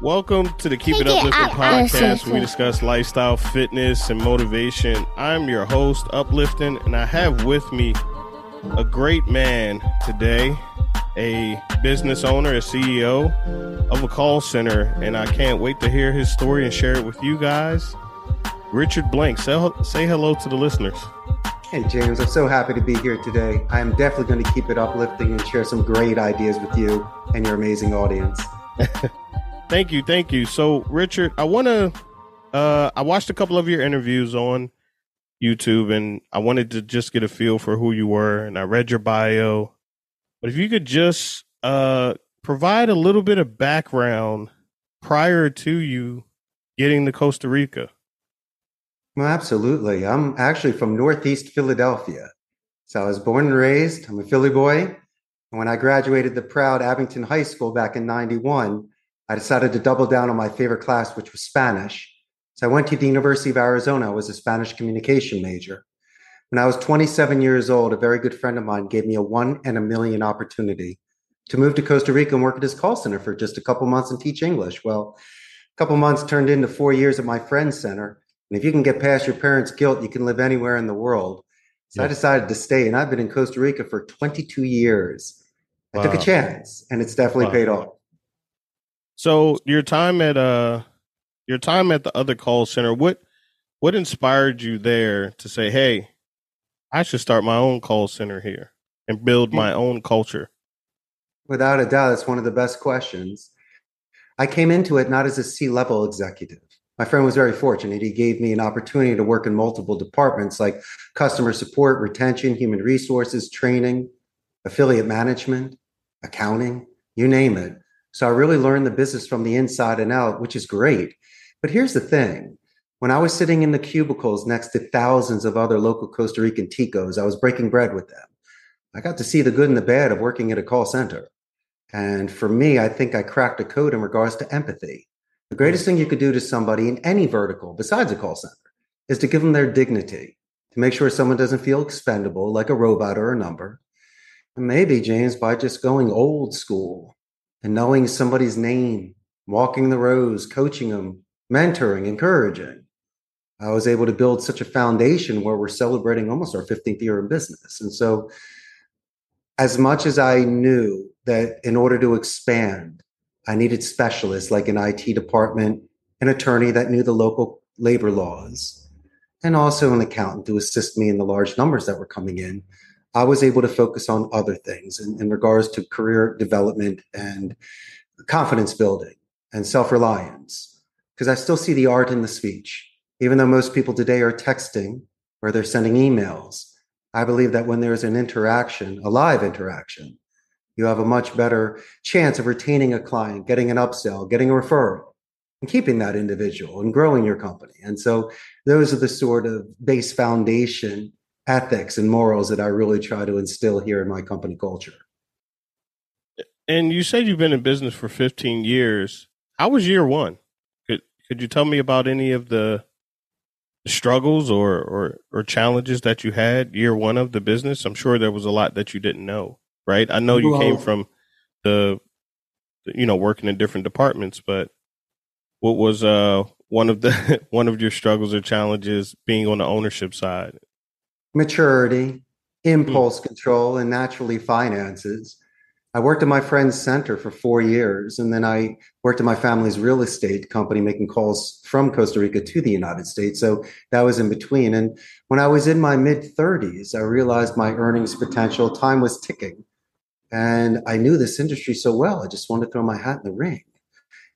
Welcome to the Keep It Uplifting podcast where we discuss lifestyle, fitness, and motivation. I'm your host, Uplifting, and I have with me a great man today, a business owner, a CEO of a call center, and I can't wait to hear his story and share it with you guys. Richard Blank, say, say hello to the listeners. Hey, James, I'm so happy to be here today. I am definitely going to keep it uplifting and share some great ideas with you and your amazing audience. thank you, thank you. So, Richard, I want to. Uh, I watched a couple of your interviews on YouTube, and I wanted to just get a feel for who you were. And I read your bio, but if you could just uh, provide a little bit of background prior to you getting to Costa Rica. Well, absolutely. I'm actually from Northeast Philadelphia. So I was born and raised. I'm a Philly boy. And when I graduated the proud Abington High School back in 91, I decided to double down on my favorite class, which was Spanish. So I went to the University of Arizona. I was a Spanish communication major. When I was 27 years old, a very good friend of mine gave me a one in a million opportunity to move to Costa Rica and work at his call center for just a couple months and teach English. Well, a couple months turned into four years at my friend's center. And if you can get past your parents' guilt, you can live anywhere in the world. So yeah. I decided to stay, and I've been in Costa Rica for 22 years. I took a chance, and it's definitely wow. paid off. So your time at uh your time at the other call center, what what inspired you there to say, "Hey, I should start my own call center here and build my own culture"? Without a doubt, it's one of the best questions. I came into it not as a C level executive. My friend was very fortunate. He gave me an opportunity to work in multiple departments like customer support, retention, human resources, training, affiliate management, accounting, you name it. So I really learned the business from the inside and out, which is great. But here's the thing when I was sitting in the cubicles next to thousands of other local Costa Rican ticos, I was breaking bread with them. I got to see the good and the bad of working at a call center. And for me, I think I cracked a code in regards to empathy. The greatest thing you could do to somebody in any vertical besides a call center is to give them their dignity, to make sure someone doesn't feel expendable like a robot or a number. And maybe, James, by just going old school and knowing somebody's name, walking the rows, coaching them, mentoring, encouraging, I was able to build such a foundation where we're celebrating almost our 15th year in business. And so, as much as I knew that in order to expand, I needed specialists like an IT department, an attorney that knew the local labor laws, and also an accountant to assist me in the large numbers that were coming in. I was able to focus on other things in, in regards to career development and confidence building and self reliance, because I still see the art in the speech. Even though most people today are texting or they're sending emails, I believe that when there's an interaction, a live interaction, you have a much better chance of retaining a client, getting an upsell, getting a referral, and keeping that individual and growing your company. And so those are the sort of base foundation ethics and morals that I really try to instill here in my company culture. And you said you've been in business for 15 years. How was year one? Could could you tell me about any of the struggles or, or or challenges that you had year one of the business? I'm sure there was a lot that you didn't know right? I know you well, came from the, you know, working in different departments, but what was uh one of the one of your struggles or challenges being on the ownership side? Maturity, impulse mm-hmm. control, and naturally finances. I worked at my friend's center for four years, and then I worked at my family's real estate company, making calls from Costa Rica to the United States. So that was in between. And when I was in my mid 30s, I realized my earnings potential, time was ticking. And I knew this industry so well. I just wanted to throw my hat in the ring.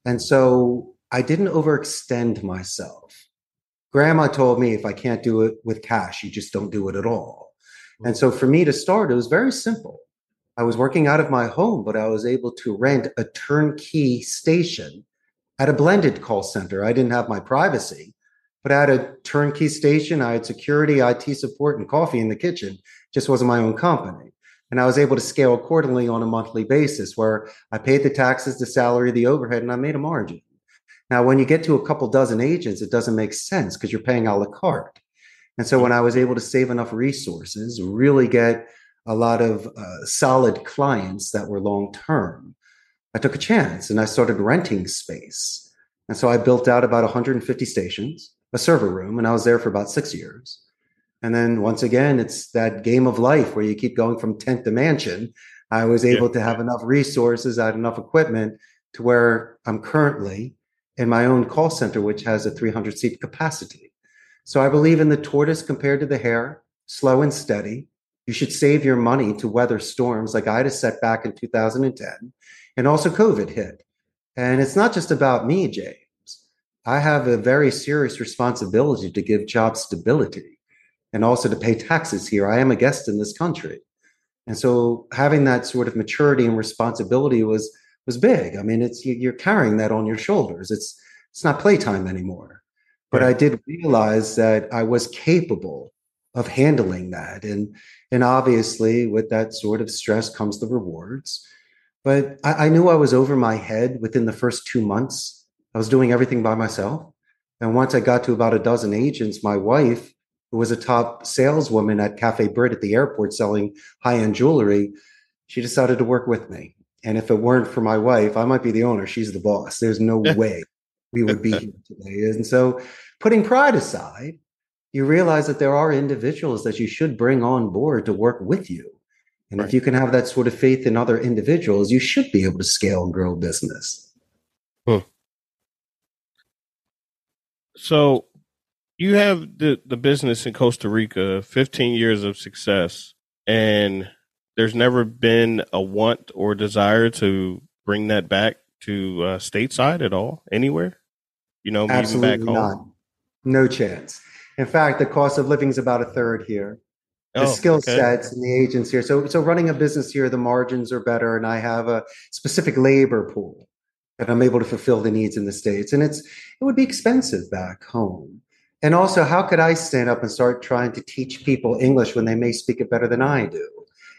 And so I didn't overextend myself. Grandma told me if I can't do it with cash, you just don't do it at all. And so for me to start, it was very simple. I was working out of my home, but I was able to rent a turnkey station at a blended call center. I didn't have my privacy, but had a turnkey station. I had security, IT support, and coffee in the kitchen. Just wasn't my own company. And I was able to scale accordingly on a monthly basis where I paid the taxes, the salary, the overhead, and I made a margin. Now, when you get to a couple dozen agents, it doesn't make sense because you're paying a la carte. And so when I was able to save enough resources, really get a lot of uh, solid clients that were long term, I took a chance and I started renting space. And so I built out about 150 stations, a server room, and I was there for about six years. And then once again, it's that game of life where you keep going from tent to mansion. I was able yeah. to have enough resources, I had enough equipment to where I'm currently in my own call center, which has a 300 seat capacity. So I believe in the tortoise compared to the hare, slow and steady. You should save your money to weather storms like I had a setback in 2010 and also COVID hit. And it's not just about me, James. I have a very serious responsibility to give job stability and also to pay taxes here. I am a guest in this country. And so having that sort of maturity and responsibility was was big. I mean, it's you're carrying that on your shoulders. It's it's not playtime anymore. But right. I did realize that I was capable of handling that. And and obviously with that sort of stress comes the rewards. But I, I knew I was over my head within the first two months. I was doing everything by myself. And once I got to about a dozen agents, my wife who was a top saleswoman at Cafe Britt at the airport selling high end jewelry, she decided to work with me. And if it weren't for my wife, I might be the owner. She's the boss. There's no way we would be here today. And so, putting pride aside, you realize that there are individuals that you should bring on board to work with you. And right. if you can have that sort of faith in other individuals, you should be able to scale and grow a business. Hmm. So, you have the the business in Costa Rica, 15 years of success, and there's never been a want or desire to bring that back to uh, stateside at all, anywhere. You know, Absolutely back home. Not. No chance. In fact, the cost of living is about a third here. The oh, skill okay. sets and the agents here. So, so running a business here, the margins are better, and I have a specific labor pool that I'm able to fulfill the needs in the states. And it's it would be expensive back home. And also, how could I stand up and start trying to teach people English when they may speak it better than I do?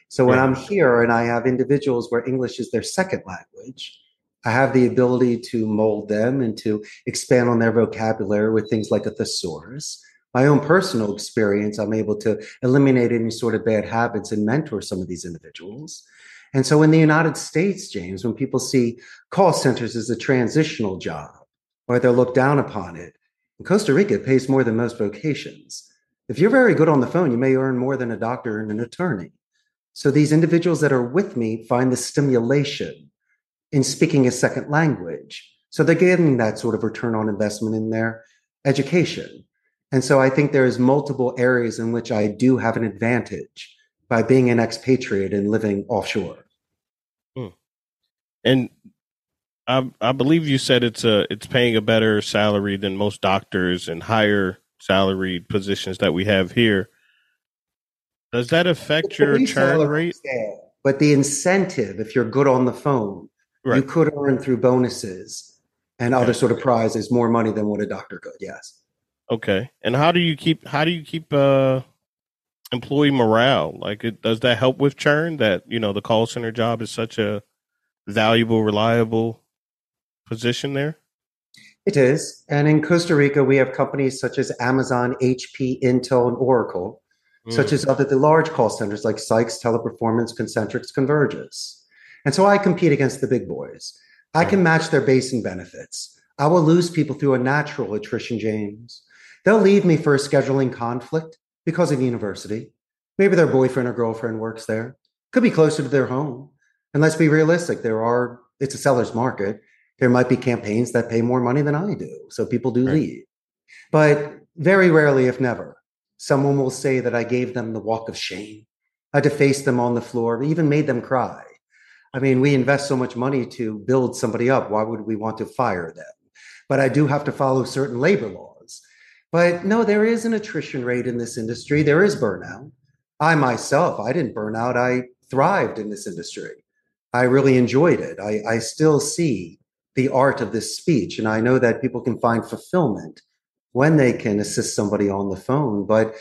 So when I'm here and I have individuals where English is their second language, I have the ability to mold them and to expand on their vocabulary with things like a thesaurus. My own personal experience, I'm able to eliminate any sort of bad habits and mentor some of these individuals. And so in the United States, James, when people see call centers as a transitional job or they're looked down upon it, in Costa Rica, it pays more than most vocations. If you're very good on the phone, you may earn more than a doctor and an attorney. So these individuals that are with me find the stimulation in speaking a second language. So they're getting that sort of return on investment in their education. And so I think there's multiple areas in which I do have an advantage by being an expatriate and living offshore. Hmm. And I, I believe you said it's a it's paying a better salary than most doctors and higher salaried positions that we have here. Does that affect your churn rate? But the incentive, if you're good on the phone, right. you could earn through bonuses and other sort of prizes more money than what a doctor could. Yes. Okay. And how do you keep how do you keep uh employee morale? Like, it, does that help with churn? That you know the call center job is such a valuable, reliable position there? It is. And in Costa Rica, we have companies such as Amazon, HP, Intel, and Oracle, mm. such as other the large call centers like Sykes, Teleperformance, Concentrix, Convergys. And so I compete against the big boys. I can match their base and benefits. I will lose people through a natural attrition, James. They'll leave me for a scheduling conflict because of university. Maybe their boyfriend or girlfriend works there. Could be closer to their home. And let's be realistic, there are it's a seller's market there might be campaigns that pay more money than I do. So people do right. leave. But very rarely, if never, someone will say that I gave them the walk of shame. I defaced them on the floor, even made them cry. I mean, we invest so much money to build somebody up. Why would we want to fire them? But I do have to follow certain labor laws. But no, there is an attrition rate in this industry. There is burnout. I myself, I didn't burn out. I thrived in this industry. I really enjoyed it. I, I still see the art of this speech. And I know that people can find fulfillment when they can assist somebody on the phone, but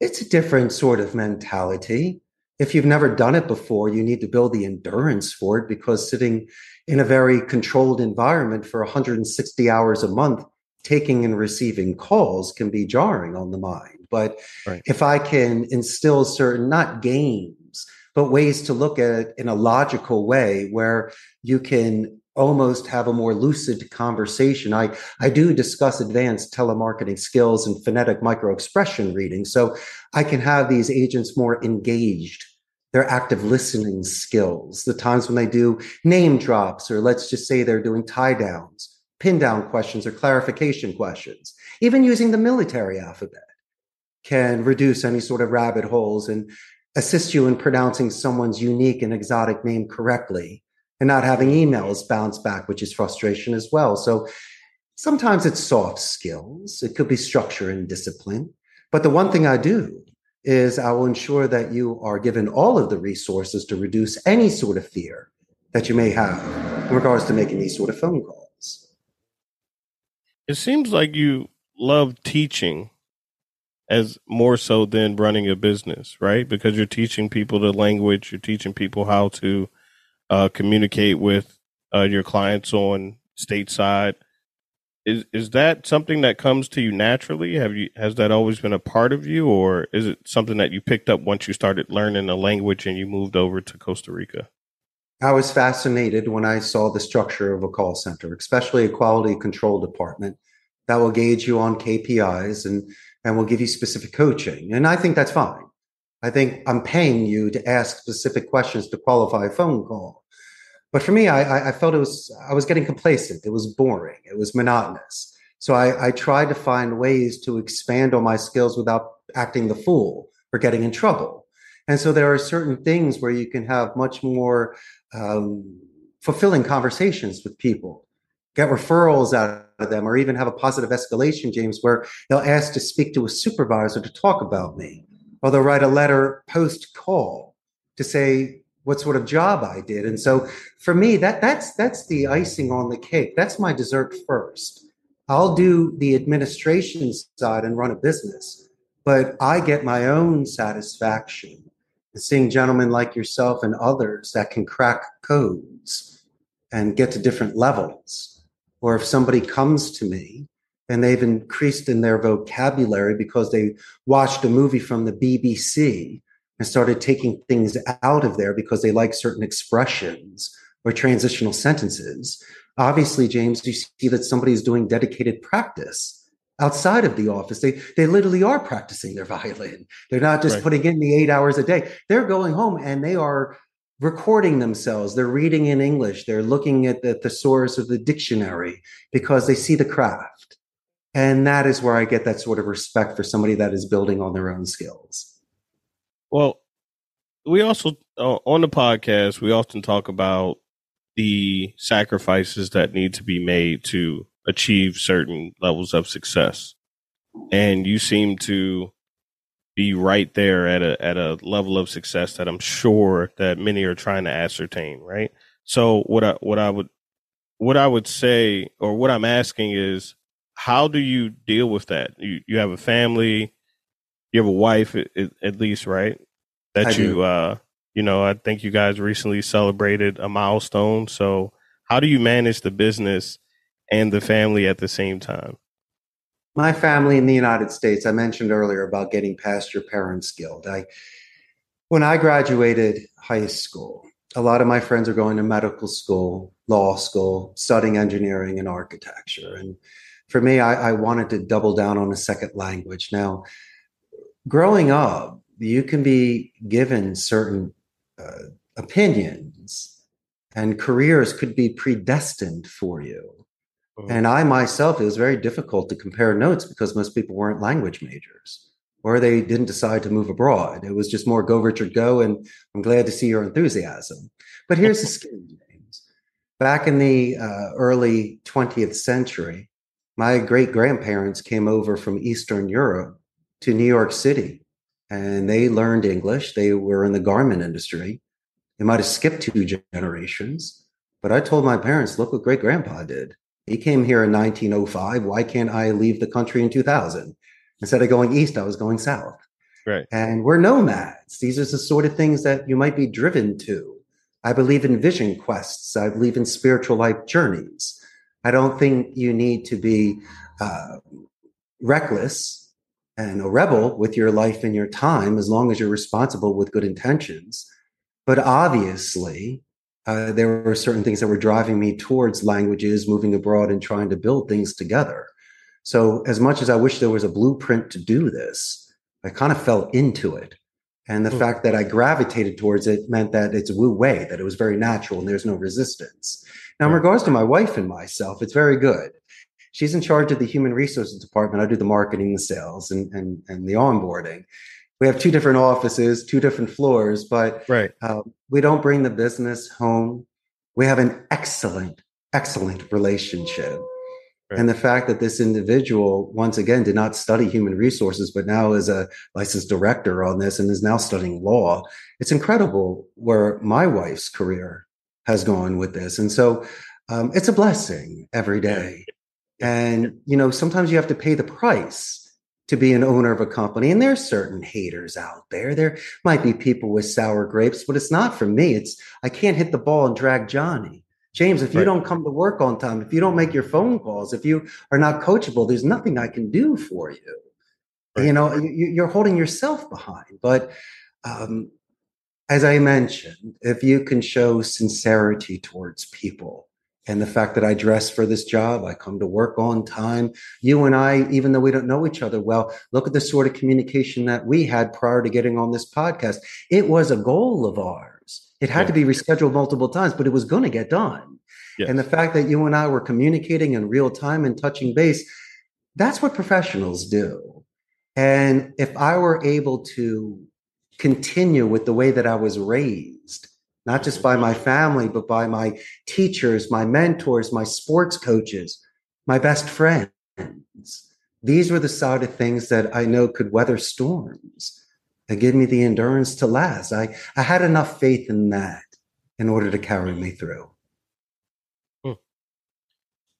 it's a different sort of mentality. If you've never done it before, you need to build the endurance for it because sitting in a very controlled environment for 160 hours a month, taking and receiving calls can be jarring on the mind. But right. if I can instill certain, not games, but ways to look at it in a logical way where you can almost have a more lucid conversation. I, I do discuss advanced telemarketing skills and phonetic microexpression reading. So I can have these agents more engaged, their active listening skills, the times when they do name drops, or let's just say they're doing tie downs, pin down questions, or clarification questions, even using the military alphabet can reduce any sort of rabbit holes and assist you in pronouncing someone's unique and exotic name correctly and not having emails bounce back, which is frustration as well. So sometimes it's soft skills, it could be structure and discipline. But the one thing I do is I will ensure that you are given all of the resources to reduce any sort of fear that you may have in regards to making these sort of phone calls. It seems like you love teaching as more so than running a business, right? Because you're teaching people the language, you're teaching people how to uh, communicate with uh, your clients on stateside. Is is that something that comes to you naturally? Have you has that always been a part of you, or is it something that you picked up once you started learning the language and you moved over to Costa Rica? I was fascinated when I saw the structure of a call center, especially a quality control department that will gauge you on KPIs and and will give you specific coaching. And I think that's fine. I think I'm paying you to ask specific questions to qualify a phone call. But for me, I, I felt it was I was getting complacent. It was boring. It was monotonous. So I, I tried to find ways to expand on my skills without acting the fool or getting in trouble. And so there are certain things where you can have much more um, fulfilling conversations with people, get referrals out of them, or even have a positive escalation, James, where they'll ask to speak to a supervisor to talk about me or they'll write a letter post call to say what sort of job I did. And so for me, that that's that's the icing on the cake. That's my dessert first. I'll do the administration side and run a business, but I get my own satisfaction seeing gentlemen like yourself and others that can crack codes and get to different levels. Or if somebody comes to me and they've increased in their vocabulary because they watched a movie from the BBC and started taking things out of there because they like certain expressions or transitional sentences. Obviously, James, you see that somebody is doing dedicated practice outside of the office. They they literally are practicing their violin. They're not just right. putting in the eight hours a day. They're going home and they are recording themselves. They're reading in English. They're looking at the thesaurus of the dictionary because they see the craft. And that is where I get that sort of respect for somebody that is building on their own skills. Well, we also, uh, on the podcast, we often talk about the sacrifices that need to be made to achieve certain levels of success. And you seem to be right there at a at a level of success that I'm sure that many are trying to ascertain, right? So what I what I would what I would say or what I'm asking is how do you deal with that? You you have a family, you have a wife at, at least, right? That I you do. uh you know, I think you guys recently celebrated a milestone. So how do you manage the business and the family at the same time? My family in the United States, I mentioned earlier about getting past your parents' guilt. I when I graduated high school, a lot of my friends are going to medical school, law school, studying engineering and architecture. And for me, I, I wanted to double down on a second language. Now, growing up, you can be given certain uh, opinions, and careers could be predestined for you. Mm-hmm. And I myself, it was very difficult to compare notes because most people weren't language majors or they didn't decide to move abroad. It was just more go, Richard, go. And I'm glad to see your enthusiasm. But here's the skinny James. Back in the uh, early 20th century, my great grandparents came over from Eastern Europe to New York City and they learned English. They were in the garment industry. They might have skipped two generations, but I told my parents, look what great grandpa did. He came here in 1905. Why can't I leave the country in 2000? Instead of going east, I was going south. Right. And we're nomads. These are the sort of things that you might be driven to. I believe in vision quests. I believe in spiritual life journeys. I don't think you need to be uh, reckless and a rebel with your life and your time as long as you're responsible with good intentions. But obviously, uh, there were certain things that were driving me towards languages, moving abroad, and trying to build things together. So, as much as I wish there was a blueprint to do this, I kind of fell into it. And the mm. fact that I gravitated towards it meant that it's Wu Wei, that it was very natural and there's no resistance. Now, in regards to my wife and myself, it's very good. She's in charge of the human resources department. I do the marketing, the sales, and, and, and the onboarding. We have two different offices, two different floors, but right. Uh, we don't bring the business home. We have an excellent, excellent relationship. Right. And the fact that this individual, once again, did not study human resources, but now is a licensed director on this and is now studying law. It's incredible where my wife's career has gone with this. And so um, it's a blessing every day. And, you know, sometimes you have to pay the price to be an owner of a company. And there's certain haters out there. There might be people with sour grapes, but it's not for me. It's I can't hit the ball and drag Johnny. James, if you right. don't come to work on time, if you don't make your phone calls, if you are not coachable, there's nothing I can do for you. Right. You know, you, are holding yourself behind. But um, as I mentioned, if you can show sincerity towards people and the fact that I dress for this job, I come to work on time, you and I, even though we don't know each other well, look at the sort of communication that we had prior to getting on this podcast. It was a goal of ours it had yeah. to be rescheduled multiple times, but it was going to get done. Yes. And the fact that you and I were communicating in real time and touching base, that's what professionals do. And if I were able to continue with the way that I was raised, not just mm-hmm. by my family, but by my teachers, my mentors, my sports coaches, my best friends, these were the side of things that I know could weather storms that give me the endurance to last. I, I had enough faith in that in order to carry me through. Hmm.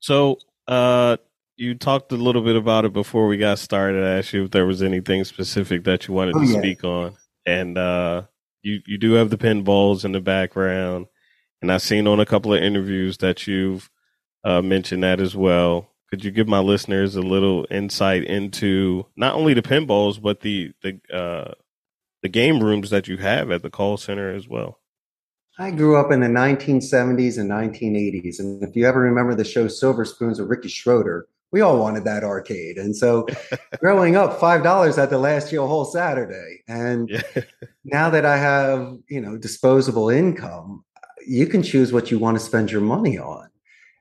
So, uh, you talked a little bit about it before we got started. I asked you if there was anything specific that you wanted oh, to yeah. speak on, and uh, you you do have the pinballs in the background, and I've seen on a couple of interviews that you've uh, mentioned that as well. Could you give my listeners a little insight into not only the pinballs but the the uh, the game rooms that you have at the call center as well. I grew up in the 1970s and 1980s. And if you ever remember the show Silver Spoons with Ricky Schroder, we all wanted that arcade. And so growing up, $5 had to last you a whole Saturday. And yeah. now that I have, you know, disposable income, you can choose what you want to spend your money on.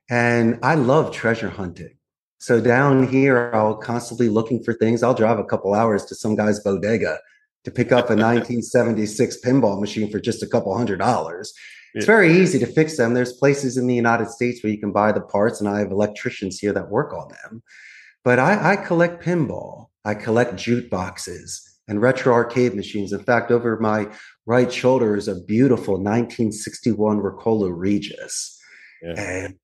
And I love treasure hunting. So down here, I'll constantly looking for things. I'll drive a couple hours to some guy's bodega to pick up a 1976 pinball machine for just a couple hundred dollars. It's very easy to fix them. There's places in the United States where you can buy the parts, and I have electricians here that work on them. But I, I collect pinball, I collect jukeboxes and retro arcade machines. In fact, over my right shoulder is a beautiful 1961 Rock-Ola Regis. Yeah. And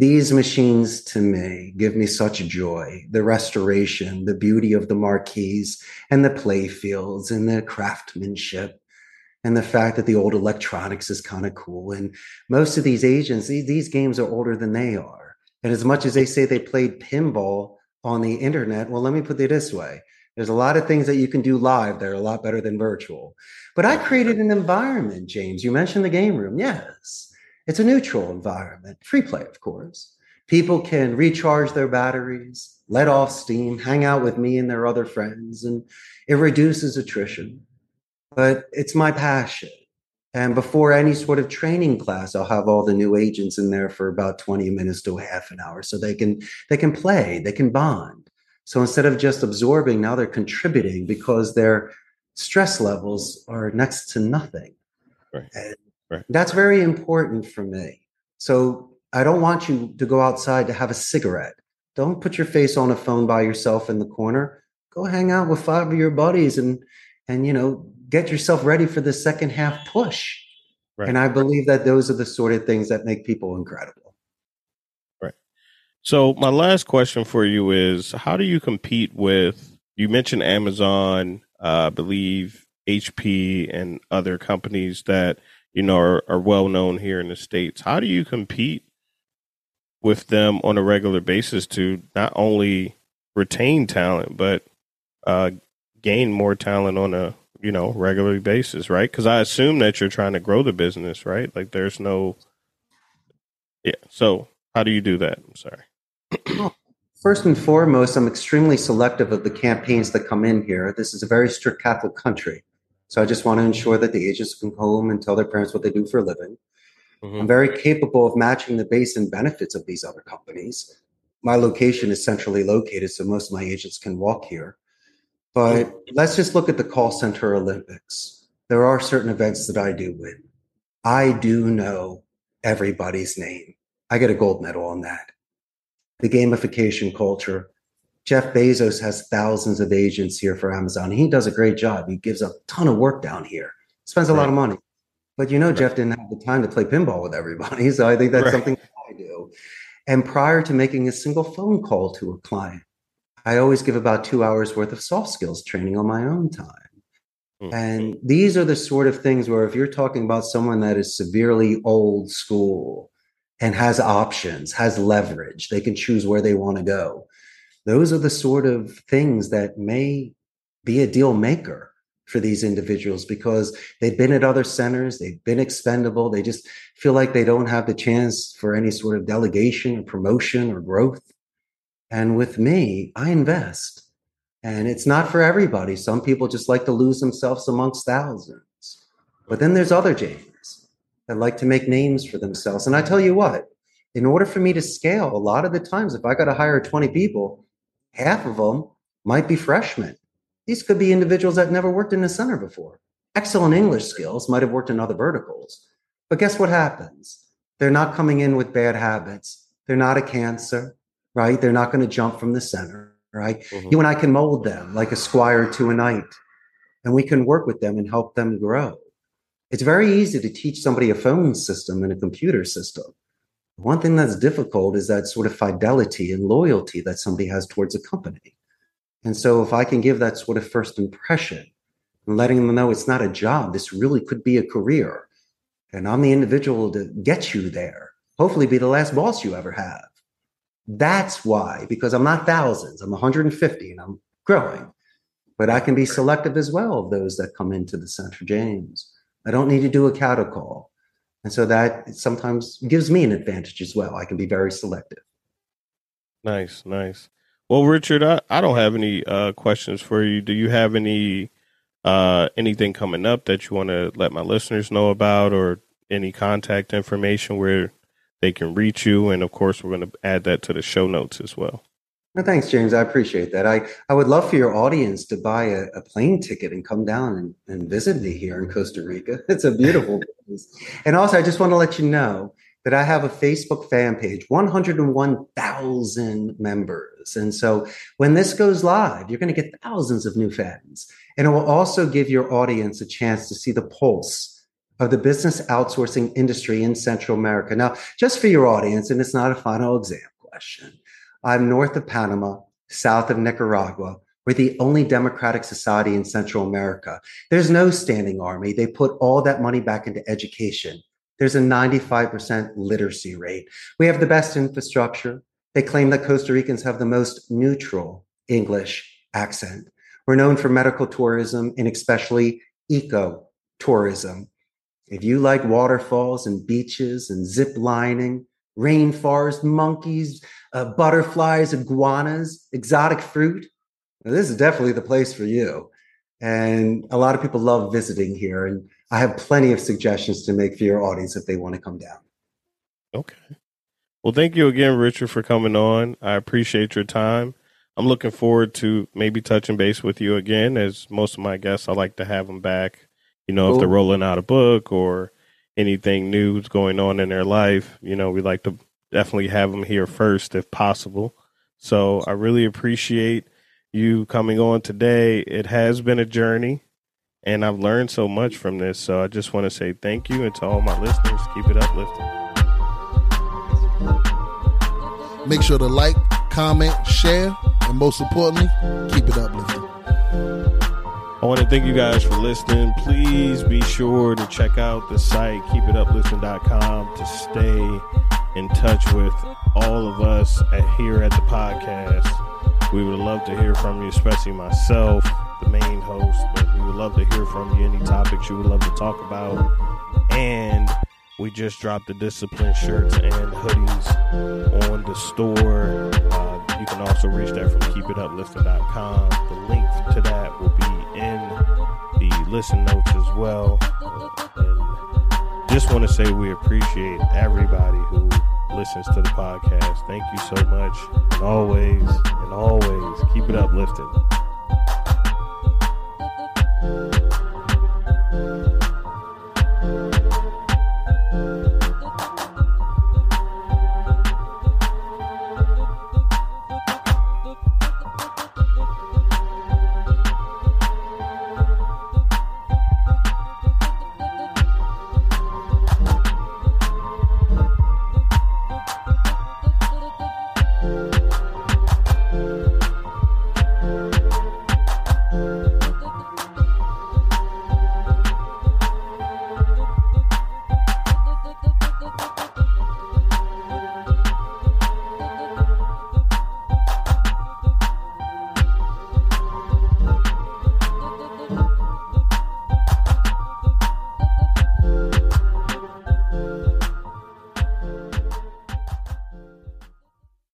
these machines to me give me such joy the restoration the beauty of the marquees and the playfields and the craftsmanship and the fact that the old electronics is kind of cool. And most of these agents these games are older than they are. And as much as they say they played pinball on the internet well let me put it this way. There's a lot of things that you can do live that are a lot better than virtual. But i created an environment james. You mentioned the game room. Yes it's a neutral environment, free play, of course. People can recharge their batteries, let off steam, hang out with me and their other friends, and it reduces attrition. But it's my passion. And before any sort of training class, I'll have all the new agents in there for about 20 minutes to a half an hour so they can they can play, they can bond. So instead of just absorbing, now they're contributing because their stress levels are next to nothing. Right. And Right. That's very important for me. So I don't want you to go outside to have a cigarette. Don't put your face on a phone by yourself in the corner. Go hang out with five of your buddies and and you know get yourself ready for the second half push. Right. And I believe that those are the sort of things that make people incredible. Right. So my last question for you is how do you compete with you mentioned Amazon, uh, I believe HP and other companies that you know, are, are well known here in the States. How do you compete with them on a regular basis to not only retain talent, but uh, gain more talent on a you know, regularly basis, right? Because I assume that you're trying to grow the business, right? Like there's no, yeah. So how do you do that? I'm sorry. First and foremost, I'm extremely selective of the campaigns that come in here. This is a very strict Catholic country. So I just want to ensure that the agents can go home and tell their parents what they do for a living. Mm-hmm. I'm very capable of matching the base and benefits of these other companies. My location is centrally located, so most of my agents can walk here. But mm-hmm. let's just look at the call center Olympics. There are certain events that I do win. I do know everybody's name. I get a gold medal on that the gamification culture. Jeff Bezos has thousands of agents here for Amazon. He does a great job. He gives a ton of work down here, spends a right. lot of money. But you know, right. Jeff didn't have the time to play pinball with everybody. So I think that's right. something I do. And prior to making a single phone call to a client, I always give about two hours worth of soft skills training on my own time. Mm-hmm. And these are the sort of things where if you're talking about someone that is severely old school, and has options, has leverage. They can choose where they want to go. Those are the sort of things that may be a deal maker for these individuals because they've been at other centers, they've been expendable, they just feel like they don't have the chance for any sort of delegation or promotion or growth. And with me, I invest. And it's not for everybody. Some people just like to lose themselves amongst thousands. But then there's other James that like to make names for themselves. And I tell you what, in order for me to scale, a lot of the times, if I got to hire 20 people, half of them might be freshmen. These could be individuals that never worked in a center before. Excellent English skills, might have worked in other verticals. But guess what happens? They're not coming in with bad habits. They're not a cancer, right? They're not going to jump from the center, right? Mm-hmm. You and I can mold them like a squire to a knight, and we can work with them and help them grow. It's very easy to teach somebody a phone system and a computer system. One thing that's difficult is that sort of fidelity and loyalty that somebody has towards a company. And so, if I can give that sort of first impression and letting them know it's not a job, this really could be a career. And I'm the individual to get you there, hopefully, be the last boss you ever have. That's why, because I'm not thousands, I'm 150 and I'm growing. But I can be selective as well of those that come into the Center James. I don't need to do a cattle call. And so that sometimes gives me an advantage as well. I can be very selective. Nice, nice. Well, Richard, I, I don't have any uh, questions for you. Do you have any uh, anything coming up that you want to let my listeners know about, or any contact information where they can reach you? And of course, we're going to add that to the show notes as well. Thanks, James. I appreciate that. I, I would love for your audience to buy a, a plane ticket and come down and, and visit me here in Costa Rica. It's a beautiful place. And also, I just want to let you know that I have a Facebook fan page, 101,000 members. And so when this goes live, you're going to get thousands of new fans. And it will also give your audience a chance to see the pulse of the business outsourcing industry in Central America. Now, just for your audience, and it's not a final exam question I'm north of Panama, south of Nicaragua. We're the only democratic society in Central America. There's no standing army. They put all that money back into education. There's a 95% literacy rate. We have the best infrastructure. They claim that Costa Ricans have the most neutral English accent. We're known for medical tourism and especially eco tourism. If you like waterfalls and beaches and zip lining, rainforest monkeys, uh, butterflies, iguanas, exotic fruit. Now, this is definitely the place for you. And a lot of people love visiting here. And I have plenty of suggestions to make for your audience if they want to come down. Okay. Well, thank you again, Richard, for coming on. I appreciate your time. I'm looking forward to maybe touching base with you again. As most of my guests, I like to have them back. You know, cool. if they're rolling out a book or anything new is going on in their life, you know, we like to definitely have them here first if possible. So I really appreciate you coming on today. It has been a journey and I've learned so much from this. So I just want to say thank you and to all my listeners, keep it uplifting. Make sure to like, comment, share, and most importantly, keep it uplifting. I want to thank you guys for listening. Please be sure to check out the site, keepituplifting.com, to stay in touch with all of us here at the podcast. We would love to hear from you, especially myself. the main host, but we would love to hear from you. Any topics you would love to talk about, and we just dropped the discipline shirts and hoodies on the store. Uh, you can also reach that from keepituplifting.com. The link to that will be in the listen notes as well. And just want to say we appreciate everybody who listens to the podcast. Thank you so much. And always, and always keep it uplifting.